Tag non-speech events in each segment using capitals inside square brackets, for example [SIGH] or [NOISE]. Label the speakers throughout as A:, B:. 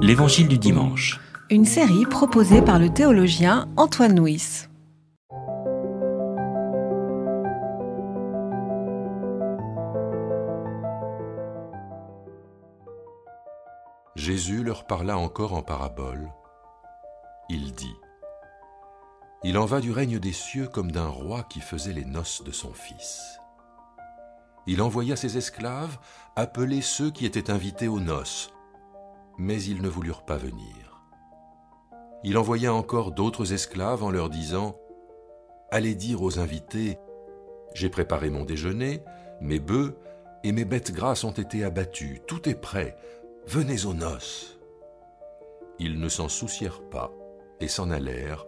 A: L'Évangile du dimanche.
B: Une série proposée par le théologien Antoine Nuis.
C: Jésus leur parla encore en parabole. Il dit Il en va du règne des cieux comme d'un roi qui faisait les noces de son fils. Il envoya ses esclaves appeler ceux qui étaient invités aux noces, mais ils ne voulurent pas venir. Il envoya encore d'autres esclaves en leur disant Allez dire aux invités J'ai préparé mon déjeuner, mes bœufs et mes bêtes grasses ont été abattus, tout est prêt, venez aux noces. Ils ne s'en soucièrent pas et s'en allèrent,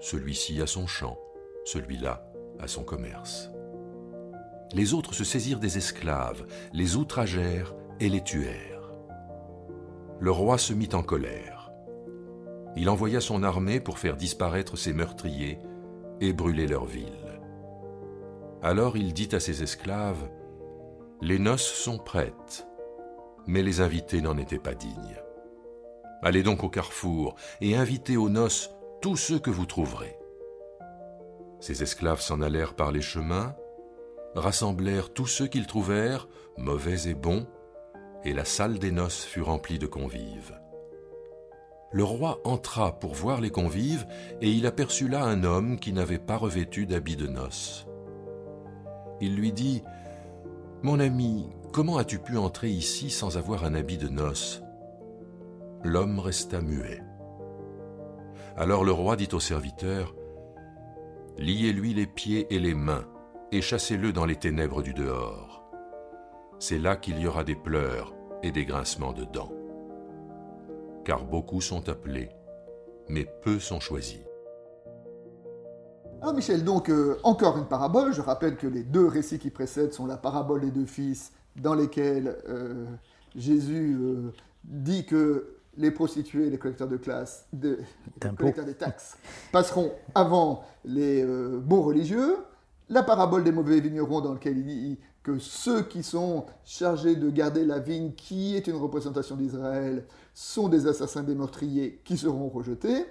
C: celui-ci à son champ, celui-là à son commerce. Les autres se saisirent des esclaves, les outragèrent et les tuèrent. Le roi se mit en colère. Il envoya son armée pour faire disparaître ses meurtriers et brûler leur ville. Alors il dit à ses esclaves, Les noces sont prêtes, mais les invités n'en étaient pas dignes. Allez donc au carrefour et invitez aux noces tous ceux que vous trouverez. Ces esclaves s'en allèrent par les chemins, rassemblèrent tous ceux qu'ils trouvèrent, mauvais et bons, et la salle des noces fut remplie de convives. Le roi entra pour voir les convives, et il aperçut là un homme qui n'avait pas revêtu d'habit de noces. Il lui dit, Mon ami, comment as-tu pu entrer ici sans avoir un habit de noces? L'homme resta muet. Alors le roi dit au serviteur, Liez-lui les pieds et les mains, et chassez-le dans les ténèbres du dehors. C'est là qu'il y aura des pleurs et des grincements de dents. Car beaucoup sont appelés, mais peu sont choisis.
D: Alors Michel, donc euh, encore une parabole. Je rappelle que les deux récits qui précèdent sont la parabole des deux fils, dans lesquels euh, Jésus euh, dit que les prostituées, les collecteurs de classe, de, les collecteurs des taxes, passeront avant les bons religieux. La parabole des mauvais vignerons dans laquelle il dit que ceux qui sont chargés de garder la vigne, qui est une représentation d'Israël, sont des assassins, des meurtriers qui seront rejetés.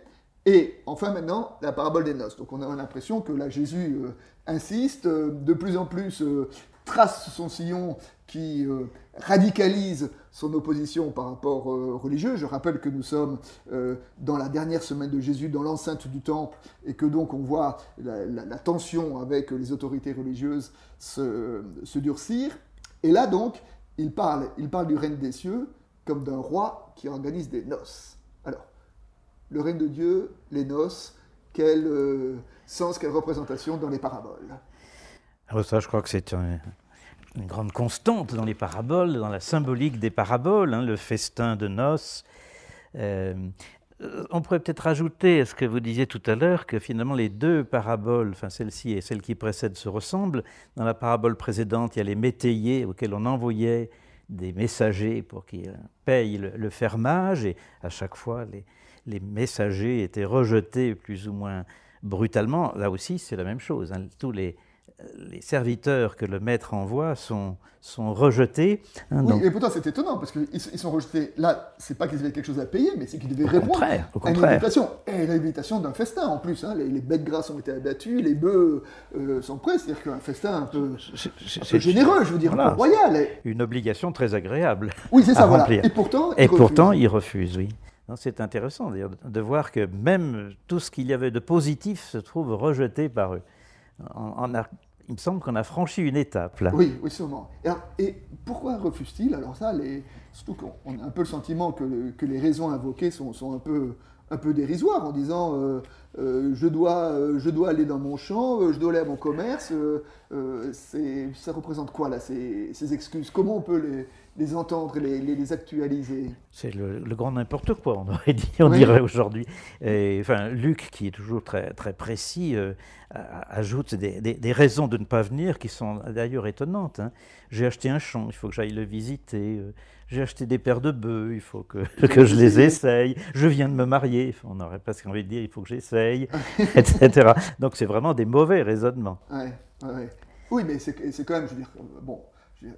D: Et enfin maintenant, la parabole des noces. Donc on a l'impression que là Jésus euh, insiste, euh, de plus en plus euh, trace son sillon qui radicalise son opposition par rapport religieux. Je rappelle que nous sommes dans la dernière semaine de Jésus dans l'enceinte du temple et que donc on voit la, tension avec les autorités religieuses se, durcir. Et là donc, il parle, il parle du règne des cieux comme d'un roi qui organise des noces. Alors, le règne de Dieu, les noces, quel euh, sens, quelle représentation dans les paraboles?
E: Alors ça, je crois que c'est une grande constante dans les paraboles, dans la symbolique des paraboles, hein, le festin de noces. Euh, on pourrait peut-être ajouter à ce que vous disiez tout à l'heure que finalement les deux paraboles, enfin celle-ci et celle qui précède, se ressemblent. Dans la parabole précédente, il y a les métayers auxquels on envoyait des messagers pour qu'ils payent le, fermage, et à chaque fois les, messagers étaient rejetés plus ou moins brutalement, là aussi c'est la même chose. Hein. Tous les, les, serviteurs que le maître envoie sont, sont rejetés.
D: Hein, oui, et pourtant c'est étonnant, parce qu'ils ils sont rejetés. Là, c'est pas qu'ils avaient quelque chose à payer, mais c'est qu'ils devaient répondre
E: à une invitation.
D: Et l'invitation d'un festin en plus. Hein. Les, bêtes grasses ont été abattues, les bœufs euh, sont prêts, c'est-à-dire qu'un festin un peu, généreux, je veux dire, un peu royal.
E: Une obligation très agréable.
D: Oui, c'est ça, voilà. Et pourtant,
E: et pourtant, ils refusent, oui. C'est intéressant de voir que même tout ce qu'il y avait de positif se trouve rejeté par eux. Il me semble qu'on a franchi une étape là.
D: Oui, oui, sûrement. Et, pourquoi refuse-t-il? Alors ça, les, surtout qu'on a un peu le sentiment que, les raisons invoquées sont, un, peu, un peu dérisoires en disant euh, euh, je, dois, euh, je dois aller dans mon champ, je dois aller à mon commerce. ça représente quoi là, ces excuses? Comment on peut les les entendre, les, les, actualiser.
E: C'est le, grand n'importe quoi, on aurait dit, on dirait aujourd'hui. Enfin, Luc, qui est toujours très, très précis, euh, ajoute des, des, raisons de ne pas venir qui sont d'ailleurs étonnantes. Hein. J'ai acheté un champ, il faut que j'aille le visiter. Euh, j'ai acheté des paires de bœufs, il faut que, [LAUGHS] que je les essaye. Je viens de me marier, on aurait presque envie de dire il faut que j'essaye, [LAUGHS] etc. Donc c'est vraiment des mauvais raisonnements.
D: Ouais, ouais. Oui, mais c'est quand même, je veux dire, bon,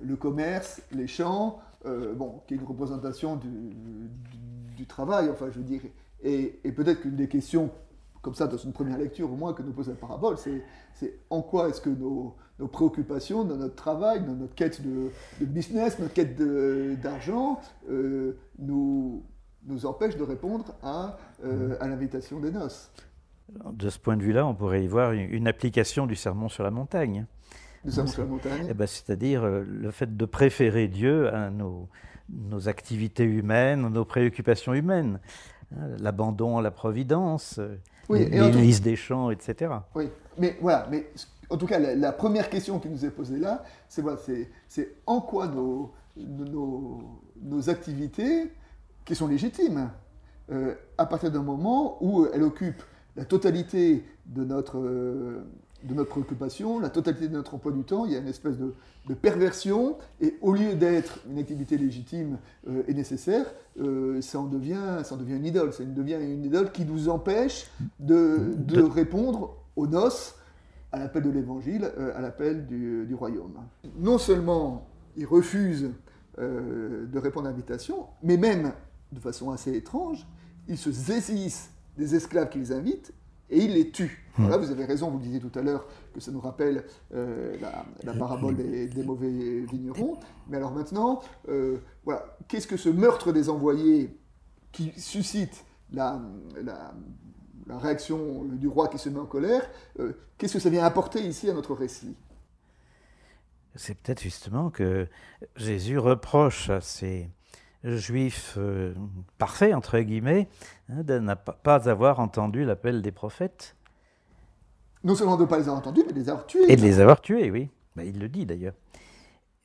D: le commerce, les champs, euh, bon, qui est une représentation du travail, enfin je veux dire, et, peut-être qu'une des questions, comme ça dans une première lecture au moins, que nous pose la parabole, c'est en quoi est-ce que nos, préoccupations, dans notre travail, dans notre quête de, de business, notre quête d'argent, euh, nous, nous empêchent de répondre à, euh, à l'invitation des noces.
E: De ce point de vue-là, on pourrait y voir une application du sermon sur la montagne.
D: Sur la montagne
E: eh ben, C'est-à-dire euh, le fait de préférer Dieu à nos, nos activités humaines, nos préoccupations humaines. Hein, l'abandon à la providence, oui, l'église des champs, etc.
D: Oui, mais voilà, mais en tout cas, la, première question qui nous est posée là, c'est voilà, c'est en quoi nos, nos, nos, activités, qui sont légitimes, euh, à partir d'un moment où elles occupent la totalité de notre, euh, de notre préoccupation, la totalité de notre emploi du temps, il y a une espèce de, perversion, et au lieu d'être une activité légitime euh, et nécessaire, euh, ça, en devient, ça en devient une idole. Ça devient une idole qui nous empêche de, de répondre aux noces, à l'appel de l'Évangile, à l'appel du, du, royaume. Non seulement ils refusent de répondre à l'invitation, mais même, de façon assez étrange, ils se saisissent des esclaves qui les invitent et ils les tuent. Hmm. vous avez raison, vous disiez tout à l'heure que ça nous rappelle euh, la, parabole des, mauvais vignerons. Mais alors maintenant, euh, voilà, qu'est-ce que ce meurtre des envoyés qui suscite la, la réaction du roi qui se met en colère, euh, qu'est-ce que ça vient apporter ici à notre récit?
E: C'est peut-être justement que Jésus reproche à ces juif euh, parfait, entre guillemets, hein, de ne pas avoir entendu l'appel des prophètes.
D: Non seulement de ne pas les avoir entendus, mais de les avoir tués.
E: Et de les avoir tués, oui. Ben, il le dit d'ailleurs.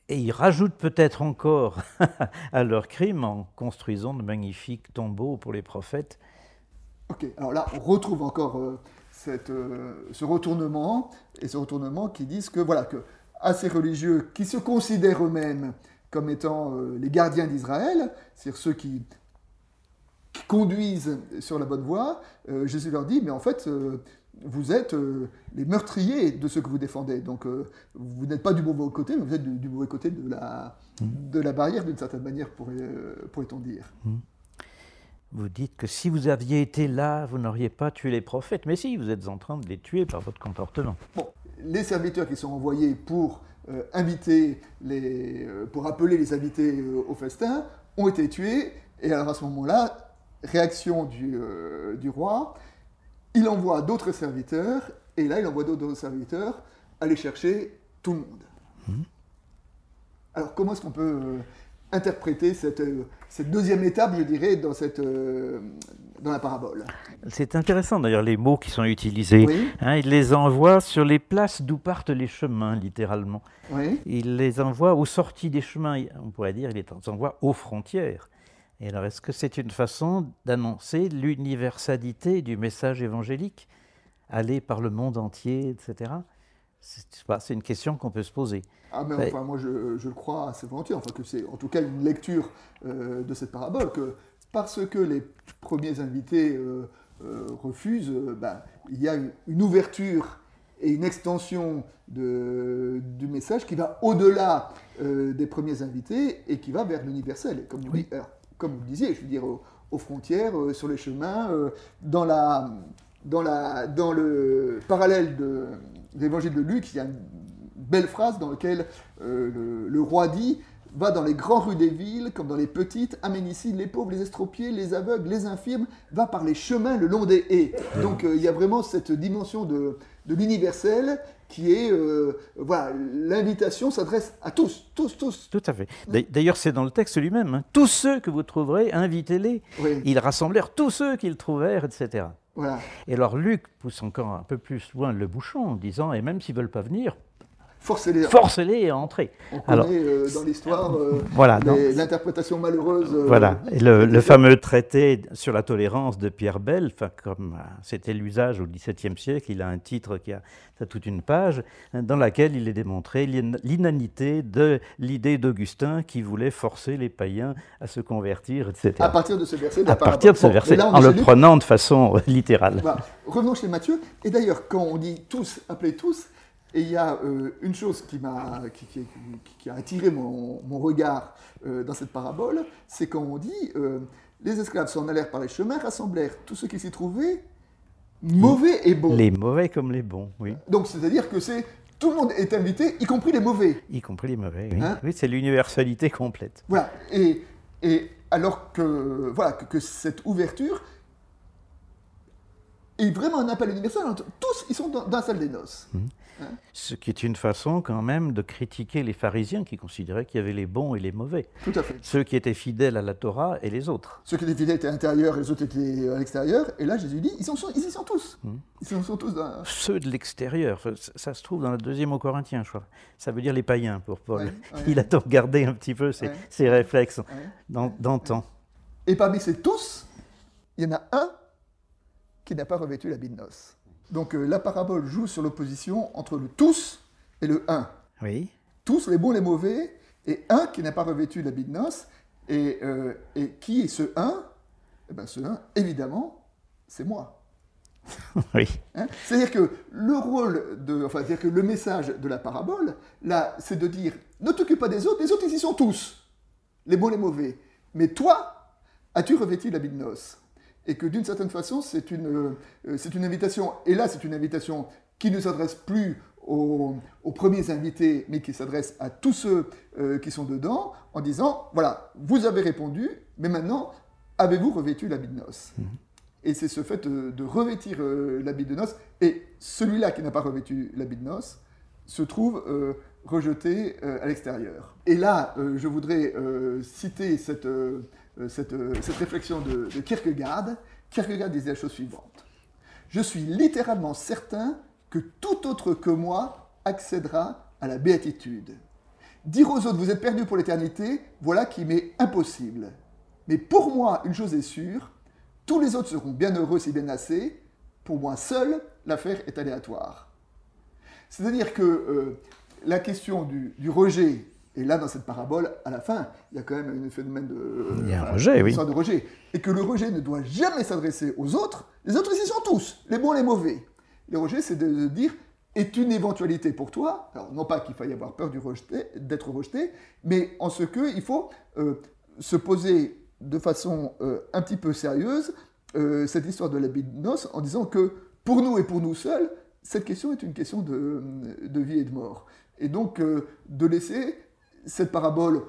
E: Et il rajoute peut-être encore [LAUGHS] à leur crime en construisant de magnifiques tombeaux pour les prophètes.
D: Ok, alors là, on retrouve encore euh, cette, euh, ce retournement, et ce retournement qui disent que, voilà, que à ces religieux qui se considèrent eux-mêmes comme étant euh, les gardiens d'Israël, c'est-à-dire ceux qui, conduisent sur la bonne voie, euh, Jésus leur dit, mais en fait, euh, vous êtes les meurtriers de ceux que vous défendez. Donc, vous n'êtes pas du mauvais côté, mais vous êtes du, mauvais côté de la, mmh. de la barrière, d'une certaine manière, pourrait-on dire. Mmh.
E: Vous dites que si vous aviez été là, vous n'auriez pas tué les prophètes. Mais si, vous êtes en train de les tuer par votre comportement.
D: Bon, les serviteurs qui sont envoyés pour inviter les, euh, pour appeler les invités euh, au festin, ont été tués. Et alors à ce moment-là, réaction du, du roi, il envoie d'autres serviteurs, et là il envoie d'autres serviteurs aller chercher tout le monde. Mmh. Alors comment est-ce qu'on peut interpréter cette, cette, deuxième étape, je dirais, dans cette, dans la parabole.
E: C'est intéressant d'ailleurs les mots qui sont utilisés. Hein, il les envoie sur les places d'où partent les chemins, littéralement. Il les envoie aux sorties des chemins, on pourrait dire, il les envoie aux frontières. Et alors, est-ce que c'est une façon d'annoncer l'universalité du message évangélique Aller par le monde entier, etc. C'est une question qu'on peut se poser.
D: Ah, mais enfin, moi, je, le crois assez volontiers. Enfin, que c'est en tout cas une lecture euh, de cette parabole, que parce que les premiers invités euh, euh, refusent, euh, ben, il y a une, ouverture et une extension du message qui va au-delà des premiers invités et qui va vers l'universel. Comme, comme, vous le disiez, je veux dire, aux, frontières, sur les chemins, dans, la, dans, la, dans le parallèle de, l'évangile de Luc, il y a une belle phrase dans laquelle le roi dit Va dans les grandes rues des villes, comme dans les petites, amène ici les pauvres, les estropiés, les aveugles, les infirmes, va par les chemins le long des haies. Donc euh, il y a vraiment cette dimension de, l'universel qui est, euh, voilà, l'invitation s'adresse à tous, tous, tous.
E: Tout à fait. D'ailleurs, c'est dans le texte lui-même. Hein. Tous ceux que vous trouverez, invitez-les. Ils rassemblèrent tous ceux qu'ils trouvèrent, etc. Voilà. Et alors Luc pousse encore un peu plus loin le bouchon en disant, et même s'ils ne veulent pas venir,
D: Forcez-les
E: à entrer.
D: On connaît euh, dans l'histoire euh, voilà, l'interprétation malheureuse.
E: Euh, voilà, et le, fameux traité sur la tolérance de Pierre Bell, comme c'était l'usage au XVIIe siècle, il a un titre qui a, toute une page, dans laquelle il est démontré l'inanité de l'idée d'Augustin qui voulait forcer les païens à se convertir, etc.
D: À partir de ce verset
E: À partir de ce verset, en le prenant de façon littérale.
D: Revenons chez Matthieu. Et d'ailleurs, quand on dit tous, appelez tous, et il y a euh, une chose qui, m'a, qui, a attiré mon, regard euh, dans cette parabole, c'est quand on dit euh, les esclaves s'en allèrent par les chemins, rassemblèrent tout ce qui s'y trouvait, mauvais et bons.
E: Les mauvais comme les bons, oui.
D: Donc c'est-à-dire que c'est tout le monde est invité, y compris les mauvais.
E: Y compris les mauvais, oui.
D: Hein?
E: Oui c'est l'universalité complète.
D: Voilà. Et, et alors que, voilà, que, que cette ouverture est vraiment un appel universel. Tous, ils sont dans, dans la salle des noces.
E: Mhm. Ce qui est une façon quand même de critiquer les pharisiens qui considéraient qu'il y avait les bons et les mauvais.
D: Tout à fait.
E: Ceux qui étaient fidèles à la Torah et les autres.
D: Ceux qui étaient fidèles étaient à l'intérieur et les autres étaient à l'extérieur. Et là, Jésus dit, ils, sont, ils y sont tous.
E: Mhm.
D: Ils y sont tous dans...
E: Ceux de l'extérieur, ça, se trouve dans la deuxième au Corinthien, je crois. Ça veut dire les païens pour Paul.
D: Ouais, [LAUGHS] ouais.
E: Il a donc gardé un petit peu ses,
D: Ouais.
E: ses réflexes d'antan.
D: Et parmi ces tous, il y en a un qui n'a pas revêtu de noces. Donc euh, la parabole joue sur l'opposition entre le tous et le un.
E: Oui.
D: Tous, les bons, les mauvais, et un qui n'a pas revêtu l'habit de noces. Et, euh, et qui est ce un? Eh bien, ce un, évidemment, c'est moi. [LAUGHS]
E: oui.
D: Hein? C'est-à-dire que le rôle de, enfin, c'est-à-dire que le message de la parabole, là, c'est de dire ne t'occupe pas des autres, les autres ils y sont tous, les bons, les mauvais. Mais toi, as-tu revêtu l'habit de noces Et que d'une certaine façon, c'est une, euh, c'est une invitation. Et là, c'est une invitation qui ne s'adresse plus aux, aux premiers invités, mais qui s'adresse à tous ceux euh, qui sont dedans, en disant voilà, vous avez répondu, mais maintenant, avez-vous revêtu l'habit de noces? Et c'est ce fait de, de revêtir euh, l'habit de noces, et celui-là qui n'a pas revêtu l'habit de noces se trouve euh, rejeté euh, à l'extérieur. Et là, euh, je voudrais euh, citer cette, euh, euh, cette, euh, cette réflexion de, de Kierkegaard. Kierkegaard disait la chose suivante. Je suis littéralement certain que tout autre que moi accédera à la béatitude. Dire aux autres, vous êtes perdus pour l'éternité, voilà qui m'est impossible. Mais pour moi, une chose est sûre, tous les autres seront bien heureux si bien assez. Pour moi seul, l'affaire est aléatoire. C'est-à-dire que euh, la question du, du rejet, et là dans cette parabole, à la fin, il y a quand même un phénomène de,
E: Il y a un
D: enfin,
E: rejet, oui.
D: de rejet, et que le rejet ne doit jamais s'adresser aux autres. Les autres ici sont tous, les bons et les mauvais. Le rejet, c'est de, de dire est une éventualité pour toi. Alors non pas qu'il faille avoir peur du rejeté, d'être rejeté, mais en ce que il faut euh, se poser de façon euh, un petit peu sérieuse euh, cette histoire de de noces en disant que pour nous et pour nous seuls, cette question est une question de, de vie et de mort. Et donc de laisser cette parabole,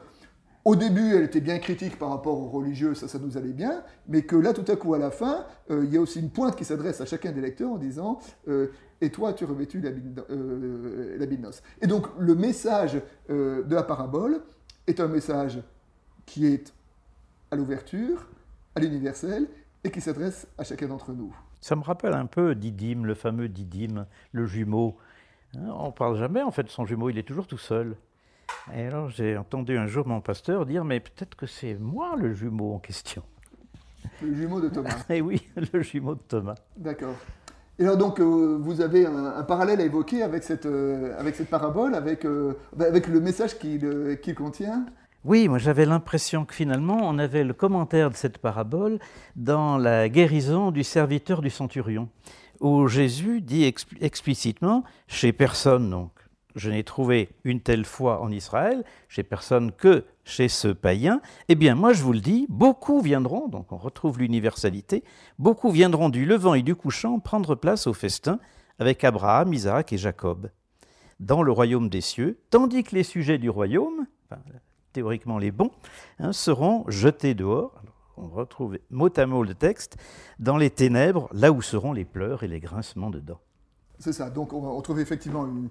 D: au début elle était bien critique par rapport aux religieux, ça ça nous allait bien, mais que là tout à coup à la fin, euh, il y a aussi une pointe qui s'adresse à chacun des lecteurs en disant euh, Et toi tu revêtu l'habit euh. Et donc le message euh, de la parabole est un message qui est à l'ouverture, à l'universel, et qui s'adresse à chacun d'entre nous.
E: Ça me rappelle un peu Didyme, le fameux Didyme, le jumeau. Hein, on ne parle jamais en fait de son jumeau, il est toujours tout seul. Et alors j'ai entendu un jour mon pasteur dire Mais peut-être que c'est moi le jumeau en question.
D: Le jumeau de Thomas. [LAUGHS]
E: Et oui, le jumeau de Thomas.
D: D'accord. Et alors donc, euh, vous avez un, un parallèle à évoquer avec cette, euh, avec cette parabole, avec, euh, bah, avec le message qu'il qu'il contient?
E: Oui, moi j'avais l'impression que finalement on avait le commentaire de cette parabole dans la guérison du serviteur du centurion, où Jésus dit expli- explicitement Chez personne donc, je n'ai trouvé une telle foi en Israël, chez personne que chez ce païen. Eh bien moi je vous le dis, beaucoup viendront, donc on retrouve l'universalité, beaucoup viendront du levant et du couchant prendre place au festin avec Abraham, Isaac et Jacob dans le royaume des cieux, tandis que les sujets du royaume, théoriquement les bons, hein, seront jetés dehors. On retrouve mot à mot le texte, dans les ténèbres, là où seront les pleurs et les grincements de dents.
D: C'est ça. Donc, on, on trouve effectivement une,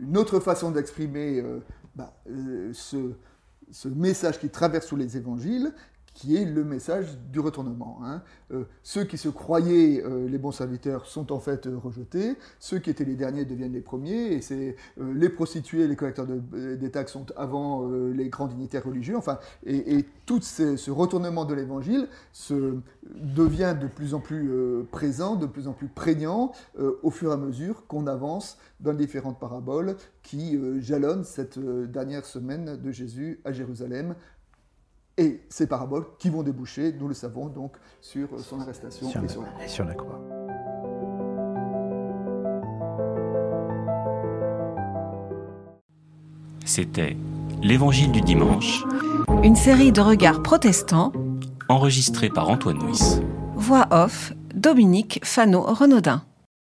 D: une autre façon d'exprimer euh, bah, euh, ce, ce message qui traverse tous les évangiles, qui est le message du retournement. hein. Euh, ceux qui se croyaient euh, les bons serviteurs sont en fait euh, rejetés, ceux qui étaient les derniers deviennent les premiers, et c'est les prostituées, les collecteurs de- des taxes sont avant les grands dignitaires religieux, enfin, et, tout ce retournement de l'évangile devient de plus en plus présent, de plus en plus prégnant au fur et à mesure qu'on avance dans les différentes paraboles qui jalonnent cette dernière semaine de Jésus à Jérusalem. Et ces paraboles qui vont déboucher, nous le savons donc, sur son arrestation
E: Sur
D: et
E: la,
D: sur la croix.
E: et sur la croix.
A: C'était L'Évangile du dimanche,
B: Une série de regards protestants,
A: enregistré par Antoine Nuis.
B: Voix off, Dominique Fano-Renaudin.